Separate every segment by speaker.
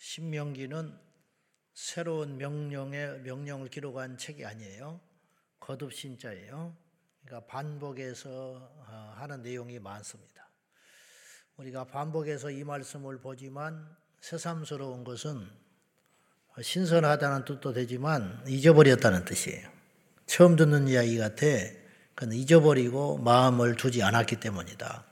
Speaker 1: 신명기는 새로운 명령의 명령을 기록한 책이 아니에요. 거듭 신자예요. 그러니까 반복해서 어, 하는 내용이 많습니다. 우리가 반복해서 이 말씀을 보지만 새삼스러운 것은 신선하다는 뜻도 되지만 잊어버렸다는 뜻이에요. 처음 듣는 이야기 같아. 그건 잊어버리고 마음을 두지 않았기 때문이다.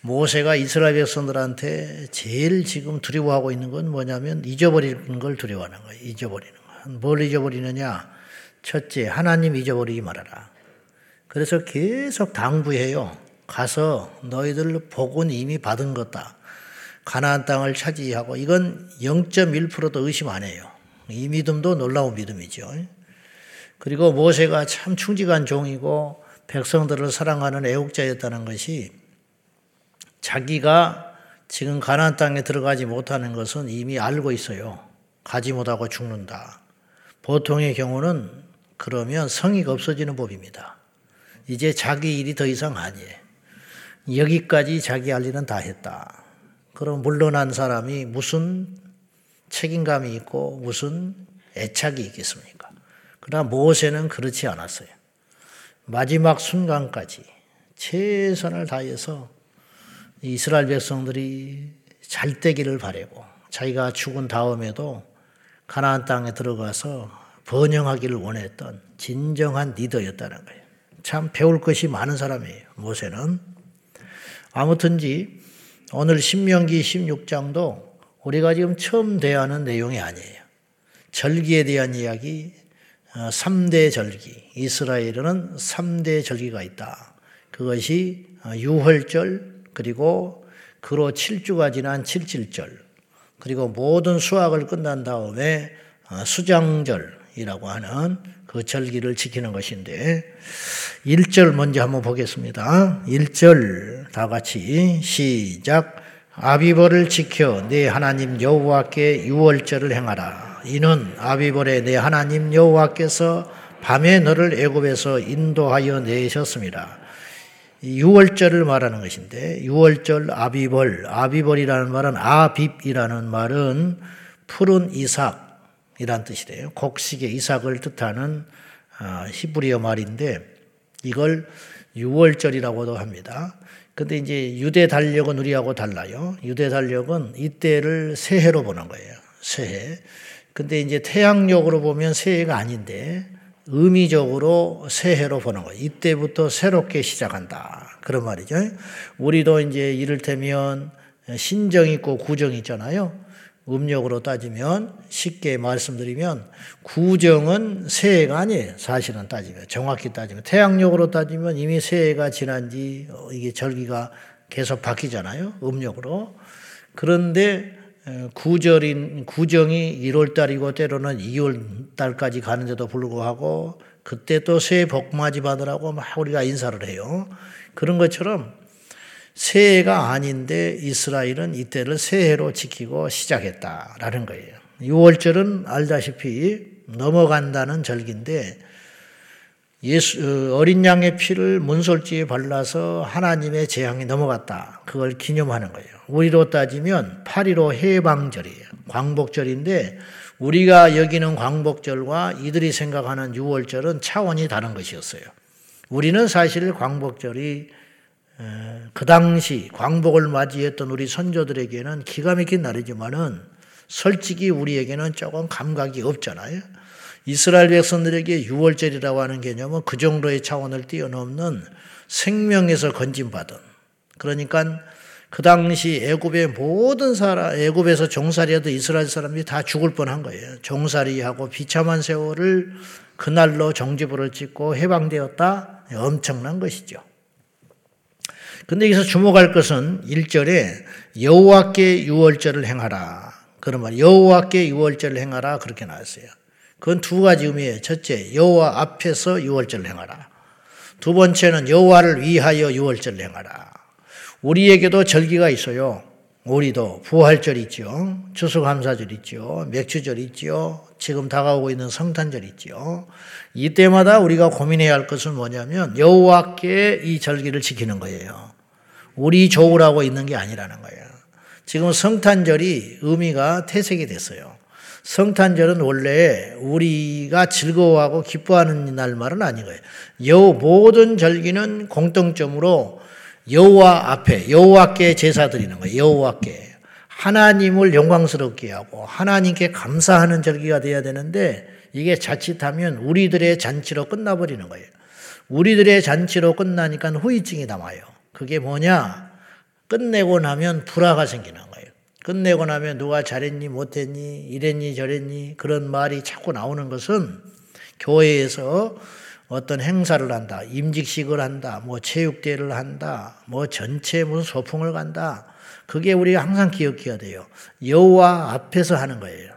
Speaker 1: 모세가 이스라엘 백성들한테 제일 지금 두려워하고 있는 건 뭐냐면 잊어버리는 걸 두려워하는 거예요. 잊어버리는 거. 뭘 잊어버리느냐? 첫째, 하나님 잊어버리지 말아라. 그래서 계속 당부해요. 가서 너희들 복은 이미 받은 거다. 가나안 땅을 차지하고 이건 0.1%도 의심 안 해요. 이 믿음도 놀라운 믿음이죠. 그리고 모세가 참 충직한 종이고 백성들을 사랑하는 애국자였다는 것이 자기가 지금 가나안 땅에 들어가지 못하는 것은 이미 알고 있어요. 가지 못하고 죽는다. 보통의 경우는 그러면 성의가 없어지는 법입니다. 이제 자기 일이 더 이상 아니에요. 여기까지 자기 할 일은 다 했다. 그럼 물러난 사람이 무슨 책임감이 있고 무슨 애착이 있겠습니까? 그러나 모세는 그렇지 않았어요. 마지막 순간까지 최선을 다해서 이스라엘 백성들이 잘 되기를 바라고 자기가 죽은 다음에도 가나안 땅에 들어가서 번영하기를 원했던 진정한 리더였다는 거예요. 참 배울 것이 많은 사람이에요. 모세는 아무튼지 오늘 신명기 16장도 우리가 지금 처음 대하는 내용이 아니에요. 절기에 대한 이야기, 3대 어, 절기. 이스라엘에는 3대 절기가 있다. 그것이 어, 유월절, 그리고 그로 7주가 지난 77절, 그리고 모든 수학을 끝난 다음에 어, 수장절이라고 하는 그 절기를 지키는 것인데 1절 먼저 한번 보겠습니다. 1절 다 같이 시작 아비벌을 지켜 내 하나님 여호와께 유월절을 행하라. 이는 아비벌의 내 하나님 여호와께서 밤에 너를 애굽에서 인도하여 내셨습니다. 6월절을 말하는 것인데 6월절 아비벌 아비벌이라는 말은 아빕이라는 말은 푸른 이삭이란 뜻이래요. 곡식의 이삭을 뜻하는 아, 히브리어 말인데 이걸 6월절이라고도 합니다. 근데 이제 유대 달력은 우리하고 달라요. 유대 달력은 이때를 새해로 보는 거예요. 새해. 근데 이제 태양력으로 보면 새해가 아닌데 의미적으로 새해로 보는 거예요. 이때부터 새롭게 시작한다. 그런 말이죠. 우리도 이제 이를테면 신정 있고 구정 있잖아요. 음력으로 따지면 쉽게 말씀드리면 구정은 새해가 아니에요. 사실은 따지면 정확히 따지면 태양력으로 따지면 이미 새해가 지난지 어, 이게 절기가 계속 바뀌잖아요. 음력으로. 그런데 구절인 구정이 1월 달이고 때로는 2월 달까지 가는데도 불구하고 그때 또 새해 복 맞이 받으라고 막 우리가 인사를 해요. 그런 것처럼 새해가 아닌데 이스라엘은 이때를 새해로 지키고 시작했다라는 거예요. 6월절은 알다시피 넘어간다는 절기인데 예수, 어, 어린 양의 피를 문솔지에 발라서 하나님의 재앙이 넘어갔다. 그걸 기념하는 거예요. 우리로 따지면 8.15 해방절이에요. 광복절인데 우리가 여기는 광복절과 이들이 생각하는 6월절은 차원이 다른 것이었어요. 우리는 사실 광복절이 어, 그 당시 광복을 맞이했던 우리 선조들에게는 기가 막힌 날이지만은 솔직히 우리에게는 조금 감각이 없잖아요. 이스라엘 백성들에게 유월절이라고 하는 개념은 그 정도의 차원을 뛰어넘는 생명에서 건진받은 그러니까 그 당시 애굽의 모든 사람 애굽에서 종살이하던 이스라엘 사람들이 다 죽을 뻔한 거예요. 종살이하고 비참한 세월을 그날로 정지부를 찍고 해방되었다. 엄청난 것이죠. 근데 여기서 주목할 것은 1절에 여호와께 유월절을 행하라. 그런 말 여호와께 유월절을 행하라 그렇게 나왔어요. 그건 두 가지 의미예요. 첫째, 여호와 앞에서 유월절 행하라. 두 번째는 여호와를 위하여 유월절 행하라. 우리에게도 절기가 있어요. 우리도 부활절 있죠. 추수감사절 있죠. 맥주절 있죠. 지금 다가오고 있는 성탄절 있죠. 이때마다 우리가 고민해야 할 것은 뭐냐면 여호와께 이 절기를 지키는 거예요. 우리 좋으라고 있는 게 아니라는 거예요. 지금 성탄절이 의미가 퇴색이 됐어요. 성탄절은 원래 우리가 즐거워하고 기뻐하는 날 말은 아닌 거예요. 여 모든 절기는 공통점으로 여호와 앞에 여호와께 제사 드리는 거예요. 여호와께 하나님을 영광스럽게 하고 하나님께 감사하는 절기가 돼야 되는데 이게 자칫하면 우리들의 잔치로 끝나버리는 거예요. 우리들의 잔치로 끝나니까 후유증이 남아요. 그게 뭐냐? 끝내고 나면 불화가 생기는 거예요. 끝내고 나면 누가 잘했니, 못했니, 이랬니, 저랬니, 그런 말이 자꾸 나오는 것은 교회에서 어떤 행사를 한다, 임직식을 한다, 뭐 체육대회를 한다, 뭐 전체 무슨 소풍을 간다. 그게 우리가 항상 기억해야 돼요. 여호와 앞에서 하는 거예요.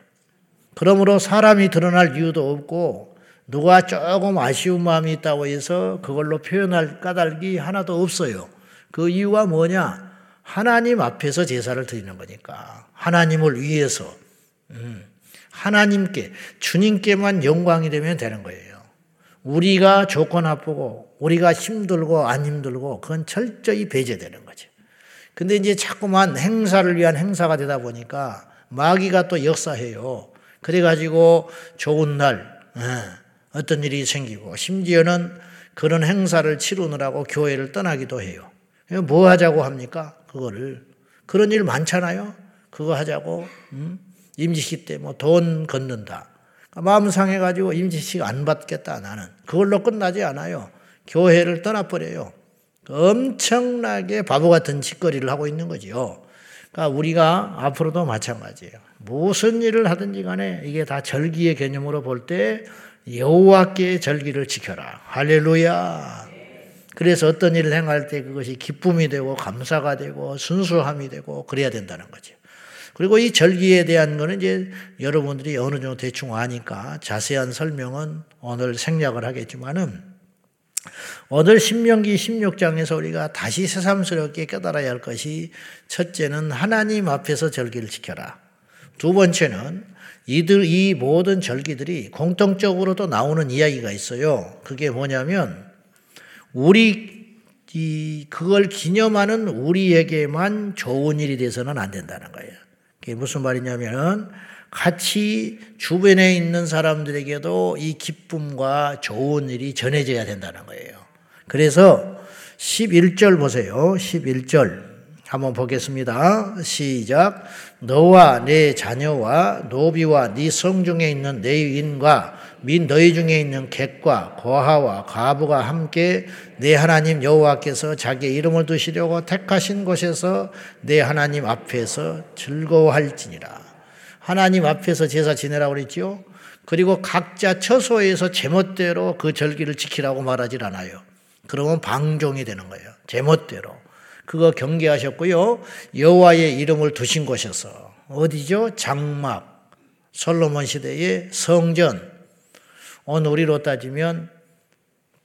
Speaker 1: 그러므로 사람이 드러날 이유도 없고 누가 조금 아쉬운 마음이 있다고 해서 그걸로 표현할 까닭이 하나도 없어요. 그 이유가 뭐냐? 하나님 앞에서 제사를 드리는 거니까. 하나님을 위해서. 음, 하나님께, 주님께만 영광이 되면 되는 거예요. 우리가 조건 나쁘고, 우리가 힘들고 안 힘들고, 그건 철저히 배제되는 거죠. 근데 이제 자꾸만 행사를 위한 행사가 되다 보니까 마귀가 또 역사해요. 그래가지고 좋은 날, 예, 어떤 일이 생기고, 심지어는 그런 행사를 치르느라고 교회를 떠나기도 해요. 뭐 하자고 합니까? 그거를. 그런 일 많잖아요. 그거 하자고. 음? 임지식 때 뭐 돈 걷는다. 마음 상해가지고 임지식 안 받겠다, 나는. 그걸로 끝나지 않아요. 교회를 떠나버려요. 엄청나게 바보 같은 짓거리를 하고 있는 거지요. 그러니까 우리가 앞으로도 마찬가지예요. 무슨 일을 하든지 간에 이게 다 절기의 개념으로 볼 때 여호와께 절기를 지켜라. 할렐루야. 그래서 어떤 일을 행할 때 그것이 기쁨이 되고 감사가 되고 순수함이 되고 그래야 된다는 거죠. 그리고 이 절기에 대한 거는 이제 여러분들이 어느 정도 대충 아니까 자세한 설명은 오늘 생략을 하겠지만은 오늘 신명기 16장에서 우리가 다시 새삼스럽게 깨달아야 할 것이 첫째는 하나님 앞에서 절기를 지켜라. 두 번째는 이들 이 모든 절기들이 공통적으로도 나오는 이야기가 있어요. 그게 뭐냐면 우리 이 그걸 기념하는 우리에게만 좋은 일이 돼서는 안 된다는 거예요. 그게 무슨 말이냐면 같이 주변에 있는 사람들에게도 이 기쁨과 좋은 일이 전해져야 된다는 거예요. 그래서 11절 보세요. 11절. 한번 보겠습니다. 시작. 너와 내 자녀와 노비와 네 성중에 있는 내 인과 민 너희 중에 있는 객과 고하와 과부가 함께 내 하나님 여호와께서 자기 이름을 두시려고 택하신 곳에서 내 하나님 앞에서 즐거워할지니라. 하나님 앞에서 제사 지내라고 그랬죠. 그리고 각자 처소에서 제멋대로 그 절기를 지키라고 말하질 않아요. 그러면 방종이 되는 거예요. 제멋대로. 그거 경계하셨고요. 여호와의 이름을 두신 곳에서 어디죠? 장막, 솔로몬 시대의 성전. 오늘 우리로 따지면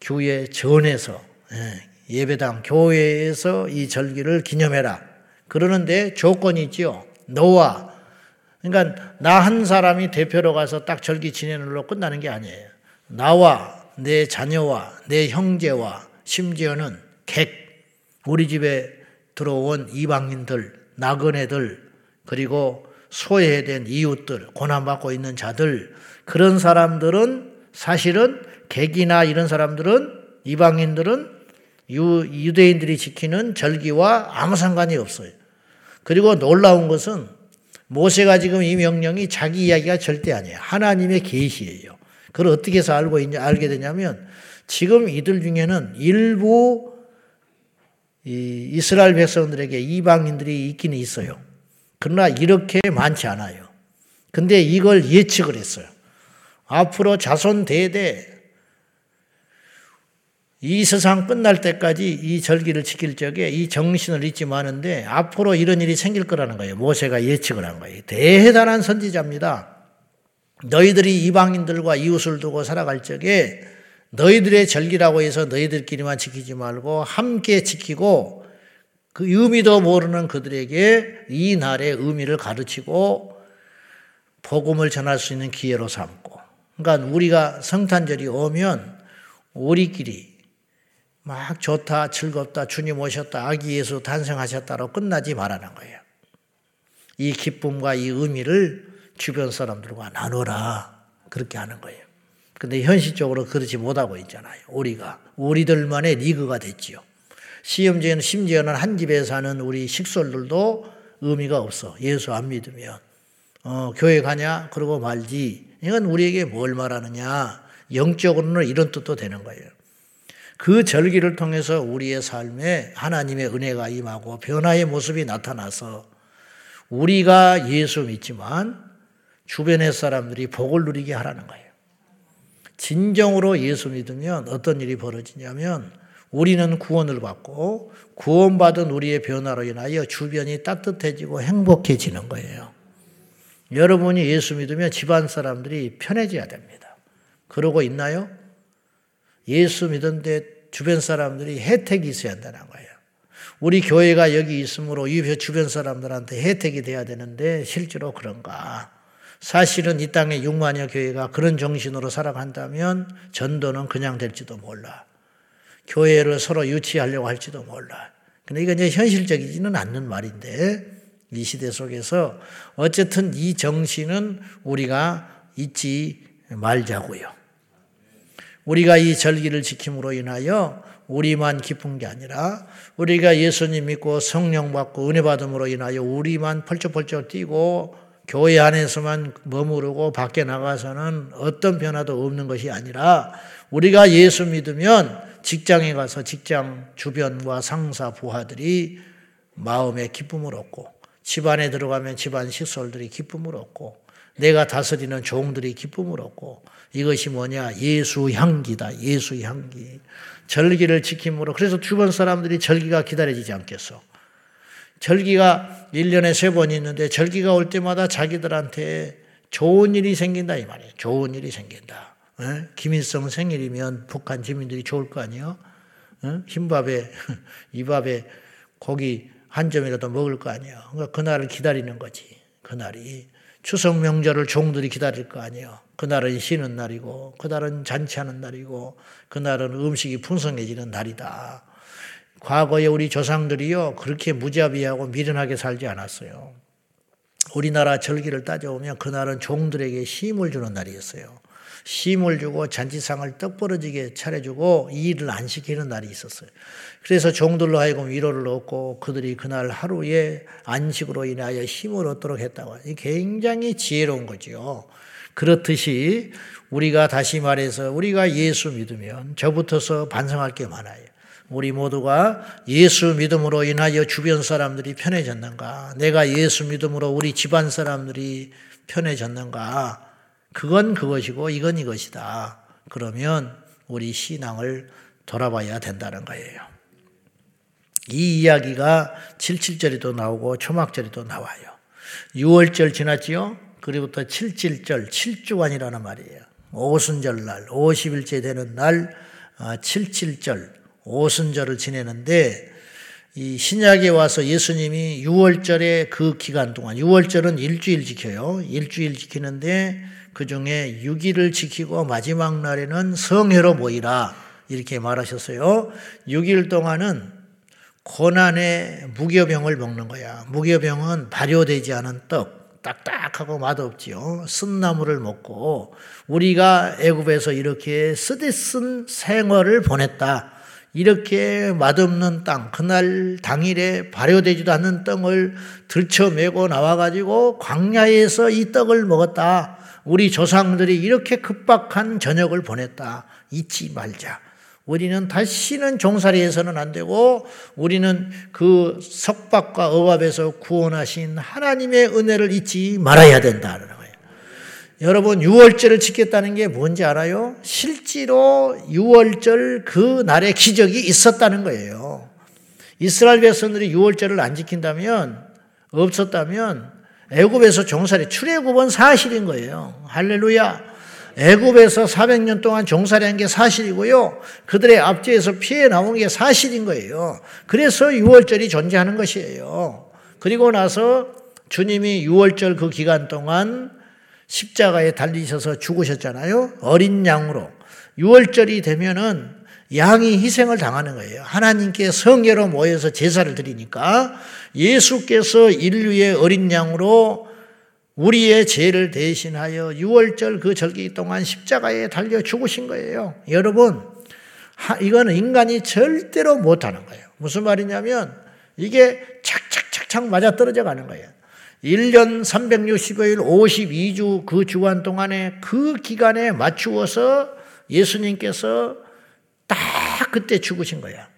Speaker 1: 교회 전에서 예, 예배당 교회에서 이 절기를 기념해라. 그러는데 조건이 있죠. 너와 그러니까 나 한 사람이 대표로 가서 딱 절기 지내는 걸로 끝나는 게 아니에요. 나와 내 자녀와 내 형제와 심지어는 객, 우리 집에 들어온 이방인들, 나그네들, 그리고 소외된 이웃들, 고난받고 있는 자들, 그런 사람들은 사실은 객이나 이런 사람들은 이방인들은 유, 유대인들이 지키는 절기와 아무 상관이 없어요. 그리고 놀라운 것은 모세가 지금 이 명령이 자기 이야기가 절대 아니에요. 하나님의 계시예요. 그걸 어떻게 해서 알고 있냐, 알게 되냐면 지금 이들 중에는 일부 이 이스라엘 백성들에게 이방인들이 있기는 있어요. 그러나 이렇게 많지 않아요. 근데 이걸 예측을 했어요. 앞으로 자손 대대 이 세상 끝날 때까지 이 절기를 지킬 적에 이 정신을 잊지 마는데 앞으로 이런 일이 생길 거라는 거예요. 모세가 예측을 한 거예요. 대단한 선지자입니다. 너희들이 이방인들과 이웃을 두고 살아갈 적에 너희들의 절기라고 해서 너희들끼리만 지키지 말고 함께 지키고 그 의미도 모르는 그들에게 이 날의 의미를 가르치고 복음을 전할 수 있는 기회로 삼고 그러니까 우리가 성탄절이 오면 우리끼리 막 좋다, 즐겁다, 주님 오셨다, 아기 예수 탄생하셨다로 끝나지 말라는 거예요. 이 기쁨과 이 의미를 주변 사람들과 나누라. 그렇게 하는 거예요. 근데 현실적으로 그렇지 못하고 있잖아요. 우리가. 우리들만의 리그가 됐지요. 시험제는 심지어는 한 집에 사는 우리 식솔들도 의미가 없어. 예수 안 믿으면. 어, 교회 가냐? 그러고 말지. 이건 우리에게 뭘 말하느냐? 영적으로는 이런 뜻도 되는 거예요. 그 절기를 통해서 우리의 삶에 하나님의 은혜가 임하고 변화의 모습이 나타나서 우리가 예수 믿지만 주변의 사람들이 복을 누리게 하라는 거예요. 진정으로 예수 믿으면 어떤 일이 벌어지냐면 우리는 구원을 받고 구원받은 우리의 변화로 인하여 주변이 따뜻해지고 행복해지는 거예요. 여러분이 예수 믿으면 집안 사람들이 편해져야 됩니다. 그러고 있나요? 예수 믿은데 주변 사람들이 혜택이 있어야 한다는 거예요. 우리 교회가 여기 있으므로 이 주변 사람들한테 혜택이 돼야 되는데 실제로 그런가? 사실은 이 땅에 6만여 교회가 그런 정신으로 살아간다면 전도는 그냥 될지도 몰라. 교회를 서로 유치하려고 할지도 몰라. 근데 이건 이제 현실적이지는 않는 말인데 이 시대 속에서 어쨌든 이 정신은 우리가 잊지 말자고요. 우리가 이 절기를 지킴으로 인하여 우리만 기쁜 게 아니라 우리가 예수님 믿고 성령 받고 은혜 받음으로 인하여 우리만 펄쩍펄쩍 뛰고 교회 안에서만 머무르고 밖에 나가서는 어떤 변화도 없는 것이 아니라 우리가 예수 믿으면 직장에 가서 직장 주변과 상사 부하들이 마음에 기쁨을 얻고 집안에 들어가면 집안 식솔들이 기쁨을 얻고 내가 다스리는 종들이 기쁨을 얻고 이것이 뭐냐 예수 향기다 예수 향기 절기를 지킴으로 그래서 주변 사람들이 절기가 기다려지지 않겠어 절기가 1년에 세 번 있는데 절기가 올 때마다 자기들한테 좋은 일이 생긴다 이 말이에요. 좋은 일이 생긴다. 에? 김일성 생일이면 북한 주민들이 좋을 거 아니에요? 에? 흰밥에 이 밥에 고기 한 점이라도 먹을 거 아니에요. 그러니까 그날을 기다리는 거지. 그날이 추석 명절을 종들이 기다릴 거 아니에요. 그날은 쉬는 날이고 그날은 잔치하는 날이고 그날은 음식이 풍성해지는 날이다. 과거에 우리 조상들이요, 그렇게 무자비하고 미련하게 살지 않았어요. 우리나라 절기를 따져보면 그날은 종들에게 힘을 주는 날이었어요. 힘을 주고 잔치상을 떡벌어지게 차려주고 이 일을 안 시키는 날이 있었어요. 그래서 종들로 하여금 위로를 얻고 그들이 그날 하루에 안식으로 인하여 힘을 얻도록 했다고. 굉장히 지혜로운 거죠. 그렇듯이 우리가 다시 말해서 우리가 예수 믿으면 저부터서 반성할 게 많아요. 우리 모두가 예수 믿음으로 인하여 주변 사람들이 편해졌는가? 내가 예수 믿음으로 우리 집안 사람들이 편해졌는가? 그건 그것이고 이건 이것이다. 그러면 우리 신앙을 돌아봐야 된다는 거예요. 이 이야기가 77절에도 나오고 초막절에도 나와요. 6월절 지났지요? 그리고부터 77절, 7주간이라는 말이에요. 오순절날, 50일째 되는 날, 77절, 아, 오순절을 지내는데 이 신약에 와서 예수님이 6월절에 그 기간 동안 6월절은 일주일 지켜요. 일주일 지키는데 그 중에 6일을 지키고 마지막 날에는 성회로 모이라 이렇게 말하셨어요. 6일 동안은 고난의 무교병을 먹는 거야. 무교병은 발효되지 않은 떡, 딱딱하고 맛없지요. 쓴나물을 먹고 우리가 애굽에서 이렇게 쓰디쓴 생활을 보냈다. 이렇게 맛없는 땅, 그날 당일에 발효되지도 않는 떡을 들쳐매고 나와가지고 광야에서 이 떡을 먹었다. 우리 조상들이 이렇게 급박한 저녁을 보냈다. 잊지 말자. 우리는 다시는 종살이에서는 안 되고 우리는 그 석박과 억압에서 구원하신 하나님의 은혜를 잊지 말아야 된다. 여러분 6월절을 지켰다는 게 뭔지 알아요? 실제로 6월절 그 날의 기적이 있었다는 거예요. 이스라엘 백성들이 6월절을 안 지킨다면 없었다면 애굽에서 종살이 출애굽은 사실인 거예요. 할렐루야. 애굽에서 400년 동안 종살이한 게 사실이고요. 그들의 앞뒤에서 피해 나온 게 사실인 거예요. 그래서 6월절이 존재하는 것이에요. 그리고 나서 주님이 6월절 그 기간 동안 십자가에 달리셔서 죽으셨잖아요. 어린 양으로. 6월절이 되면은 양이 희생을 당하는 거예요. 하나님께 성례로 모여서 제사를 드리니까 예수께서 인류의 어린 양으로 우리의 죄를 대신하여 6월절 그 절기 동안 십자가에 달려 죽으신 거예요. 여러분, 이거는 인간이 절대로 못하는 거예요. 무슨 말이냐면 이게 착착착착 맞아 떨어져 가는 거예요. 1년 365일 52주 그 주간 동안에 그 기간에 맞추어서 예수님께서 딱 그때 죽으신 거야.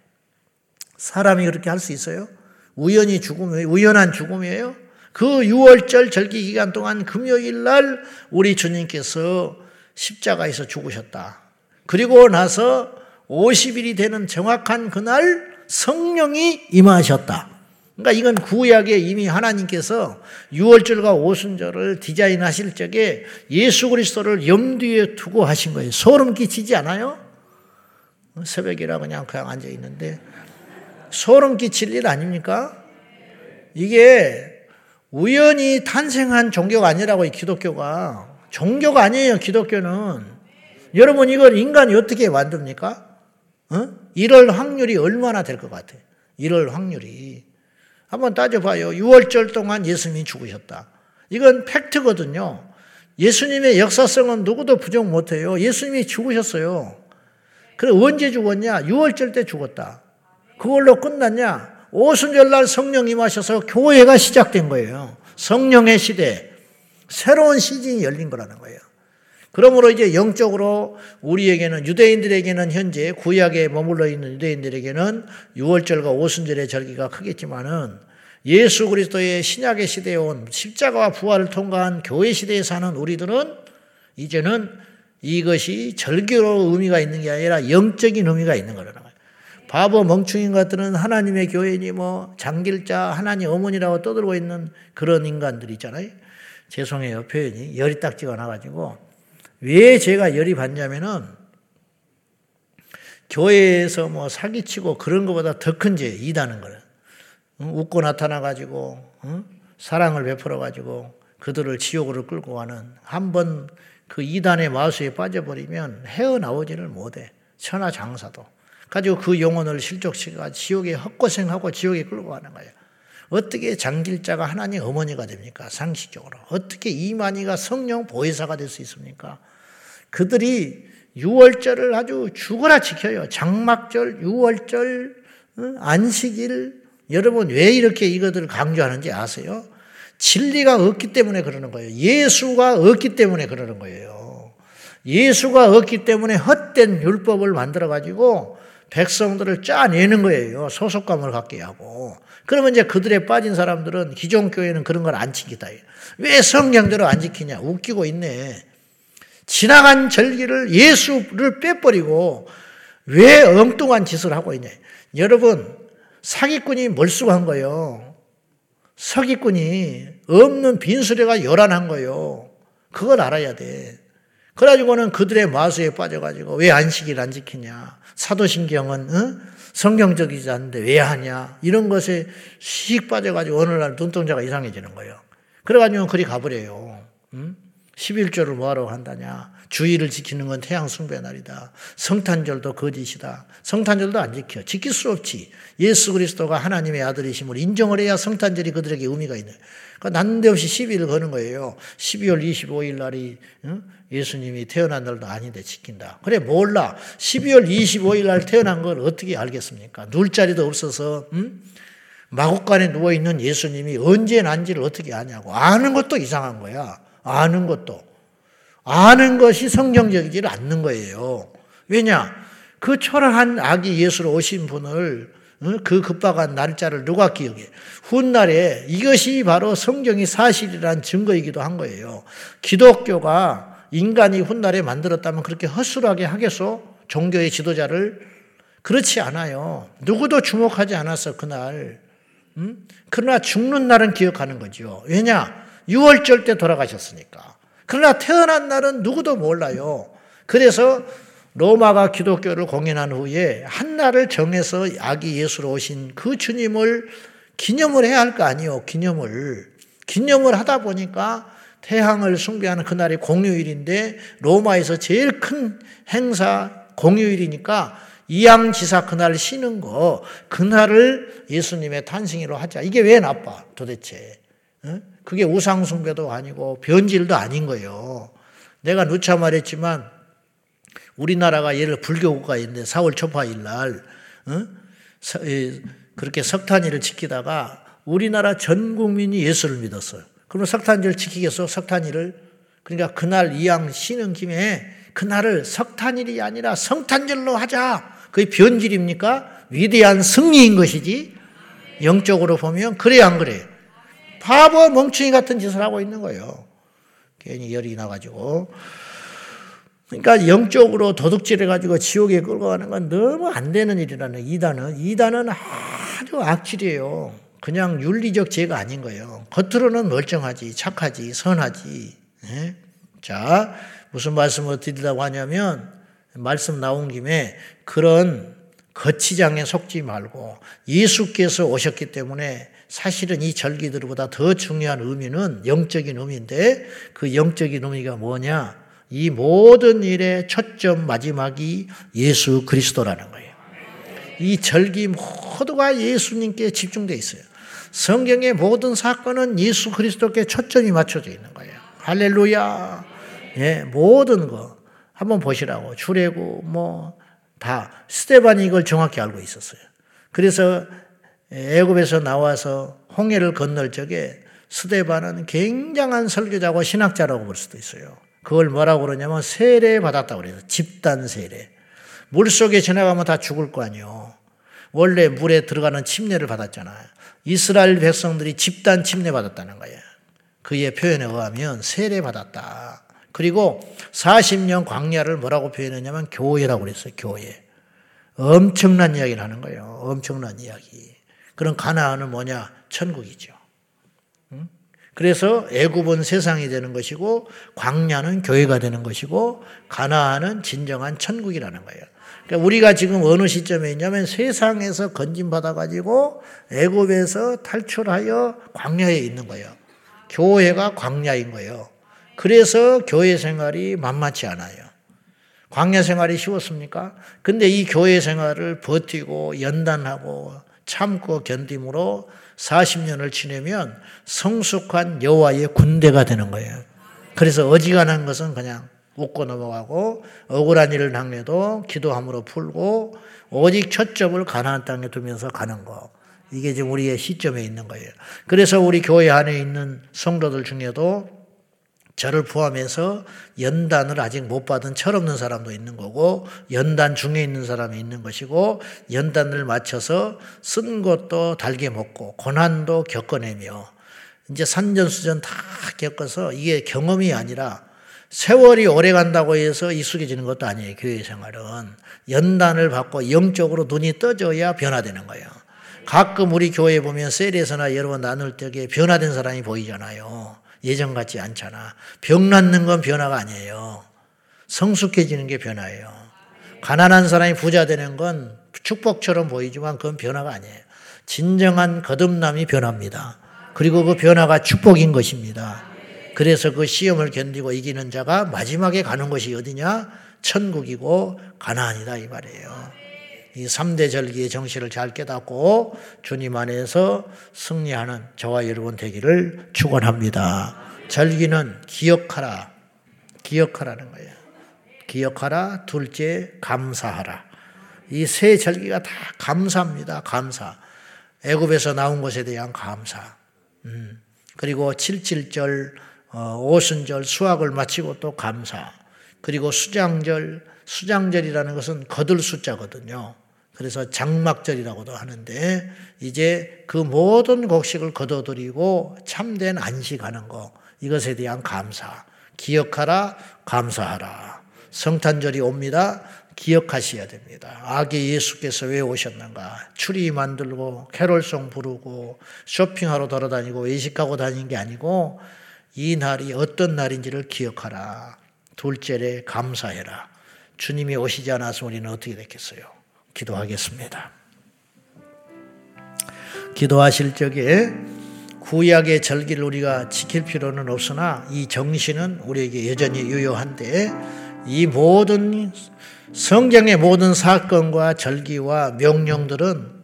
Speaker 1: 사람이 그렇게 할 수 있어요? 우연히 죽음이에요? 우연한 죽음이에요? 그 6월절 절기 기간 동안 금요일 날 우리 주님께서 십자가에서 죽으셨다. 그리고 나서 50일이 되는 정확한 그날 성령이 임하셨다. 그러니까 이건 구약에 이미 하나님께서 6월절과 오순절을 디자인하실 적에 예수 그리스도를 염두에 두고 하신 거예요. 소름 끼치지 않아요? 새벽이라 그냥 그냥 앉아 있는데 소름 끼칠 일 아닙니까? 이게 우연히 탄생한 종교가 아니라고 이 기독교가 종교가 아니에요. 기독교는 여러분 이걸 인간이 어떻게 만듭니까? 어? 이럴 확률이 얼마나 될 것 같아요? 이럴 확률이 한번 따져봐요. 6월절 동안 예수님이 죽으셨다. 이건 팩트거든요. 예수님의 역사성은 누구도 부정 못해요. 예수님이 죽으셨어요. 그래 언제 죽었냐? 6월절 때 죽었다. 그걸로 끝났냐? 오순절날 성령 임하셔서 교회가 시작된 거예요. 성령의 시대. 새로운 시즌이 열린 거라는 거예요. 그러므로 이제 영적으로 우리에게는 유대인들에게는 현재 구약에 머물러 있는 유대인들에게는 6월절과 오순절의 절기가 크겠지만은 예수 그리스도의 신약의 시대에 온 십자가와 부활을 통과한 교회 시대에 사는 우리들은 이제는 이것이 절기로 의미가 있는 게 아니라 영적인 의미가 있는 거라는 거예요. 바보 멍충인 것들은 하나님의 교회니 뭐 장길자 하나님 어머니라고 떠들고 있는 그런 인간들 있잖아요. 죄송해요 표현이 열이 딱지가 나가지고 왜 제가 열이 받냐면은 교회에서 뭐 사기치고 그런 것보다 더 큰 죄 이다는 거예요. 웃고 나타나 가지고 사랑을 베풀어 가지고 그들을 지옥으로 끌고 가는 한 번 그 이단의 마수에 빠져버리면 헤어나오지를 못해. 천하장사도. 가지고 그 영혼을 실족시켜 지옥에 헛고생하고 지옥에 끌고 가는 거예요. 어떻게 장길자가 하나님 어머니가 됩니까? 상식적으로. 어떻게 이만희가 성령 보혜사가 될 수 있습니까? 그들이 6월절을 아주 죽어라 지켜요. 장막절, 6월절, 안식일. 여러분 왜 이렇게 이것들을 강조하는지 아세요? 진리가 없기 때문에 그러는 거예요. 예수가 없기 때문에 그러는 거예요. 예수가 없기 때문에 헛된 율법을 만들어 가지고 백성들을 짜내는 거예요. 소속감을 갖게 하고. 그러면 이제 그들에 빠진 사람들은 기존 교회는 그런 걸 안 지키다. 왜 성경대로 안 지키냐? 웃기고 있네. 지나간 절기를 예수를 빼버리고 왜 엉뚱한 짓을 하고 있냐? 여러분, 사기꾼이 몰수한 거예요. 서기꾼이 없는 빈수레가 요란한 거예요. 그걸 알아야 돼. 그래가지고는 그들의 마수에 빠져가지고 왜 안식일 안 지키냐. 사도신경은 어? 성경적이지 않은데 왜 하냐. 이런 것에 씩 빠져가지고 어느 날 눈동자가 이상해지는 거예요. 그래가지고 그리 가버려요. 응? 11조를 뭐하러 한다냐. 주의를 지키는 건 태양 숭배 날이다. 성탄절도 거짓이다. 성탄절도 안 지켜. 지킬 수 없지. 예수 그리스도가 하나님의 아들이심을 인정을 해야 성탄절이 그들에게 의미가 있는. 그러니까 난데없이 시비를 거는 거예요. 12월 25일 날이 예수님이 태어난 날도 아닌데 지킨다. 그래 몰라. 12월 25일 날 태어난 걸 어떻게 알겠습니까? 눌 자리도 없어서 음? 마곡간에 누워 있는 예수님이 언제 난지를 어떻게 아냐고 아는 것도 이상한 거야. 아는 것도. 아는 것이 성경적이지 않는 거예요. 왜냐? 그 초라한 아기 예수로 오신 분을 그 급박한 날짜를 누가 기억해? 훗날에 이것이 바로 성경이 사실이란 증거이기도 한 거예요. 기독교가 인간이 훗날에 만들었다면 그렇게 허술하게 하겠소? 종교의 지도자를? 그렇지 않아요. 누구도 주목하지 않았어, 그날. 음? 그러나 죽는 날은 기억하는 거죠. 왜냐? 6월절 때 돌아가셨으니까. 그러나 태어난 날은 누구도 몰라요. 그래서 로마가 기독교를 공인한 후에 한 날을 정해서 아기 예수로 오신 그 주님을 기념을 해야 할 거 아니요. 기념을. 기념을 하다 보니까 태양을 숭배하는 그날이 공휴일인데 로마에서 제일 큰 행사 공휴일이니까 이양지사 그날 쉬는 거 그날을 예수님의 탄생일로 하자. 이게 왜 나빠 도대체? 그게 우상 숭배도 아니고 변질도 아닌 거예요. 내가 누차 말했지만 우리나라가 예를 불교 국가인데 4월 초파일 날 그렇게 석탄일을 지키다가 우리나라 전 국민이 예수를 믿었어요. 그러면 석탄절 지키겠어? 석탄일을? 그러니까 그날 이양 쉬는 김에 그날을 석탄일이 아니라 성탄절로 하자. 그게 변질입니까? 위대한 승리인 것이지. 영적으로 보면 그래 안 그래? 바보 멍충이 같은 짓을 하고 있는 거예요. 괜히 열이 나가지고. 그러니까 영적으로 도둑질 해 가지고 지옥에 끌고 가는 건 너무 안 되는 일이라는 이단은. 이단은 아주 악질이에요. 그냥 윤리적 죄가 아닌 거예요. 겉으로는 멀쩡하지, 착하지, 선하지. 네? 자, 무슨 말씀을 드리려고 하냐면, 말씀 나온 김에 그런 거치장에 속지 말고 예수께서 오셨기 때문에 사실은 이 절기들보다 더 중요한 의미는 영적인 의미인데 그 영적인 의미가 뭐냐? 이 모든 일의 초점 마지막이 예수 그리스도라는 거예요. 이 절기 모두가 예수님께 집중되어 있어요. 성경의 모든 사건은 예수 그리스도께 초점이 맞춰져 있는 거예요. 할렐루야. 예, 모든 거 한번 보시라고. 출애고 뭐다 스테반이 이걸 정확히 알고 있었어요. 그래서 애굽에서 나와서 홍해를 건널 적에 스데반은 굉장한 설교자고 신학자라고 볼 수도 있어요. 그걸 뭐라고 그러냐면 세례 받았다고 그래요. 집단 세례. 물 속에 지나가면 다 죽을 거 아니에요. 원래 물에 들어가는 침례를 받았잖아요. 이스라엘 백성들이 집단 침례 받았다는 거예요. 그의 표현에 의하면 세례 받았다. 그리고 40년 광야를 뭐라고 표현했냐면 교회라고 그랬어요. 교회. 엄청난 이야기를 하는 거예요. 엄청난 이야기. 그런 가나안은 뭐냐? 천국이죠. 그래서 애굽은 세상이 되는 것이고 광야는 교회가 되는 것이고 가나안은 진정한 천국이라는 거예요. 그러니까 우리가 지금 어느 시점에 있냐면 세상에서 건진 받아 가지고 애굽에서 탈출하여 광야에 있는 거예요. 교회가 광야인 거예요. 그래서 교회 생활이 만만치 않아요. 광야 생활이 쉬웠습니까? 근데 이 교회 생활을 버티고 연단하고 참고 견딤으로 40년을 지내면 성숙한 여호와의 군대가 되는 거예요. 그래서 어지간한 것은 그냥 웃고 넘어가고 억울한 일을 당해도 기도함으로 풀고 오직 초점을 가나안 땅에 두면서 가는 거. 이게 지금 우리의 시점에 있는 거예요. 그래서 우리 교회 안에 있는 성도들 중에도 저를 포함해서 연단을 아직 못 받은 철없는 사람도 있는 거고 연단 중에 있는 사람이 있는 것이고 연단을 맞춰서 쓴 것도 달게 먹고 고난도 겪어내며 이제 산전수전 다 겪어서 이게 경험이 아니라 세월이 오래 간다고 해서 익숙해지는 것도 아니에요. 교회 생활은 연단을 받고 영적으로 눈이 떠져야 변화되는 거예요. 가끔 우리 교회 보면 셀에서나 여러 번 나눌 때에 변화된 사람이 보이잖아요. 예전 같지 않잖아. 병 낫는 건 변화가 아니에요. 성숙해지는 게 변화예요. 가난한 사람이 부자 되는 건 축복처럼 보이지만 그건 변화가 아니에요. 진정한 거듭남이 변화입니다. 그리고 그 변화가 축복인 것입니다. 그래서 그 시험을 견디고 이기는 자가 마지막에 가는 것이 어디냐? 천국이고 가나안이다 이 말이에요. 이 3대 절기의 정신을 잘 깨닫고 주님 안에서 승리하는 저와 여러분 되기를 축원합니다. 절기는 기억하라. 기억하라는 거예요. 기억하라. 둘째 감사하라. 이 세 절기가 다 감사입니다. 감사. 애굽에서 나온 것에 대한 감사. 음. 그리고 칠칠절, 어, 오순절, 수학을 마치고 또 감사. 그리고 수장절, 수장절이라는 것은 거들 숫자거든요. 그래서 장막절이라고도 하는데 이제 그 모든 곡식을 거둬들이고 참된 안식하는 거 이것에 대한 감사 기억하라 감사하라 성탄절이 옵니다 기억하셔야 됩니다. 아기 예수께서 왜 오셨는가? 추리 만들고 캐롤송 부르고 쇼핑하러 돌아다니고 외식하고 다닌 게 아니고 이 날이 어떤 날인지를 기억하라. 둘째에 감사해라. 주님이 오시지 않아서 우리는 어떻게 됐겠어요? 기도하겠습니다. 기도하실 적에 구약의 절기를 우리가 지킬 필요는 없으나 이 정신은 우리에게 여전히 유효한데 이 모든 성경의 모든 사건과 절기와 명령들은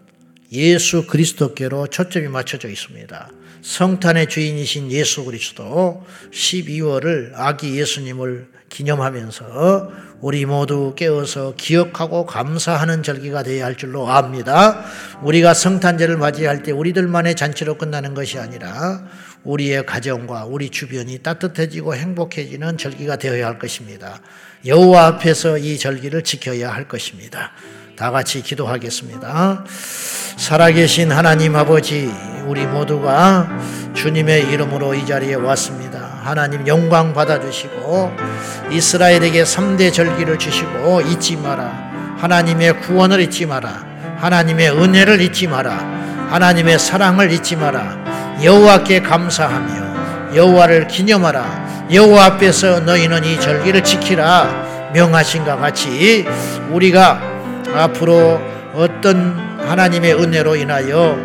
Speaker 1: 예수 그리스도께로 초점이 맞춰져 있습니다. 성탄의 주인이신 예수 그리스도 12월을 아기 예수님을 기념하면서 우리 모두 깨어서 기억하고 감사하는 절기가 되어야 할 줄로 압니다. 우리가 성탄절을 맞이할 때 우리들만의 잔치로 끝나는 것이 아니라 우리의 가정과 우리 주변이 따뜻해지고 행복해지는 절기가 되어야 할 것입니다. 여호와 앞에서 이 절기를 지켜야 할 것입니다. 다 같이 기도하겠습니다. 살아계신 하나님 아버지, 우리 모두가 주님의 이름으로 이 자리에 왔습니다. 하나님 영광 받아주시고, 이스라엘에게 3대 절기를 주시고, 잊지 마라. 하나님의 구원을 잊지 마라. 하나님의 은혜를 잊지 마라. 하나님의 사랑을 잊지 마라. 여호와께 감사하며 여호와를 기념하라. 여호와 앞에서 너희는 이 절기를 지키라. 명하신과 같이 우리가 앞으로 어떤 하나님의 은혜로 인하여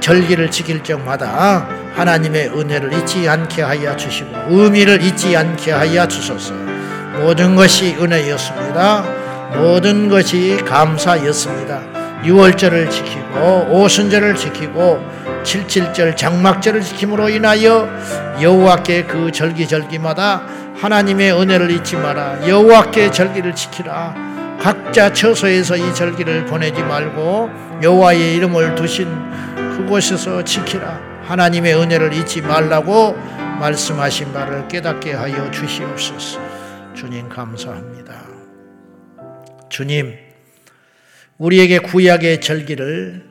Speaker 1: 절기를 지킬 적마다 하나님의 은혜를 잊지 않게 하여 주시고 의미를 잊지 않게 하여 주소서. 모든 것이 은혜였습니다. 모든 것이 감사였습니다. 6월절을 지키고 오순절을 지키고 칠칠절 장막절을 지킴으로 인하여 여호와께 그 절기절기마다 하나님의 은혜를 잊지 마라. 여호와께 절기를 지키라. 각자 처소에서 이 절기를 보내지 말고 여호와의 이름을 두신 그곳에서 지키라. 하나님의 은혜를 잊지 말라고 말씀하신 바를 깨닫게 하여 주시옵소서. 주님 감사합니다. 주님, 우리에게 구약의 절기를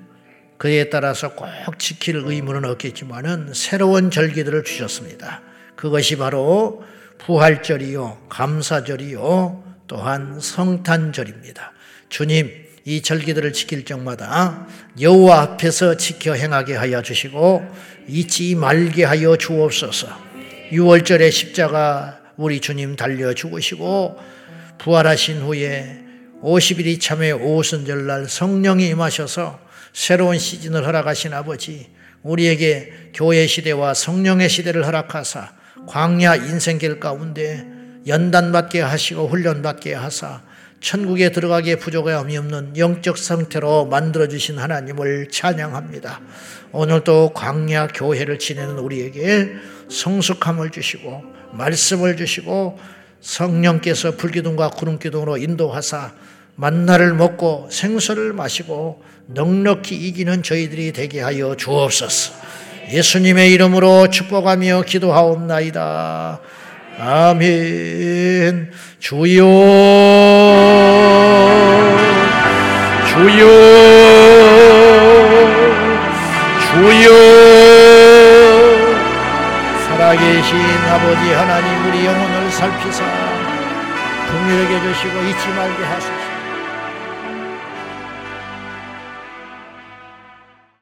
Speaker 1: 그에 따라서 꼭 지킬 의무는 없겠지만은 새로운 절기들을 주셨습니다. 그것이 바로 부활절이요, 감사절이요, 또한 성탄절입니다. 주님, 이 절기들을 지킬 적마다 여호와 앞에서 지켜 행하게 하여 주시고 잊지 말게 하여 주옵소서. 6월절에 십자가 우리 주님 달려 죽으시고 부활하신 후에 50일이 참회 오순절날 성령이 임하셔서 새로운 시즌을 허락하신 아버지 우리에게 교회 시대와 성령의 시대를 허락하사 광야 인생길 가운데 연단받게 하시고 훈련받게 하사 천국에 들어가기에 부족함이 없는 영적 상태로 만들어주신 하나님을 찬양합니다. 오늘도 광야 교회를 지내는 우리에게 성숙함을 주시고 말씀을 주시고 성령께서 불기둥과 구름기둥으로 인도하사 만나를 먹고 생수를 마시고 넉넉히 이기는 저희들이 되게 하여 주옵소서. 예수님의 이름으로 축복하며 기도하옵나이다. 아멘. 주여, 주여, 주여. 살아계신 아버지 하나님 우리 영혼을 살피사 풍요하게 주시고 잊지 말게 하소서.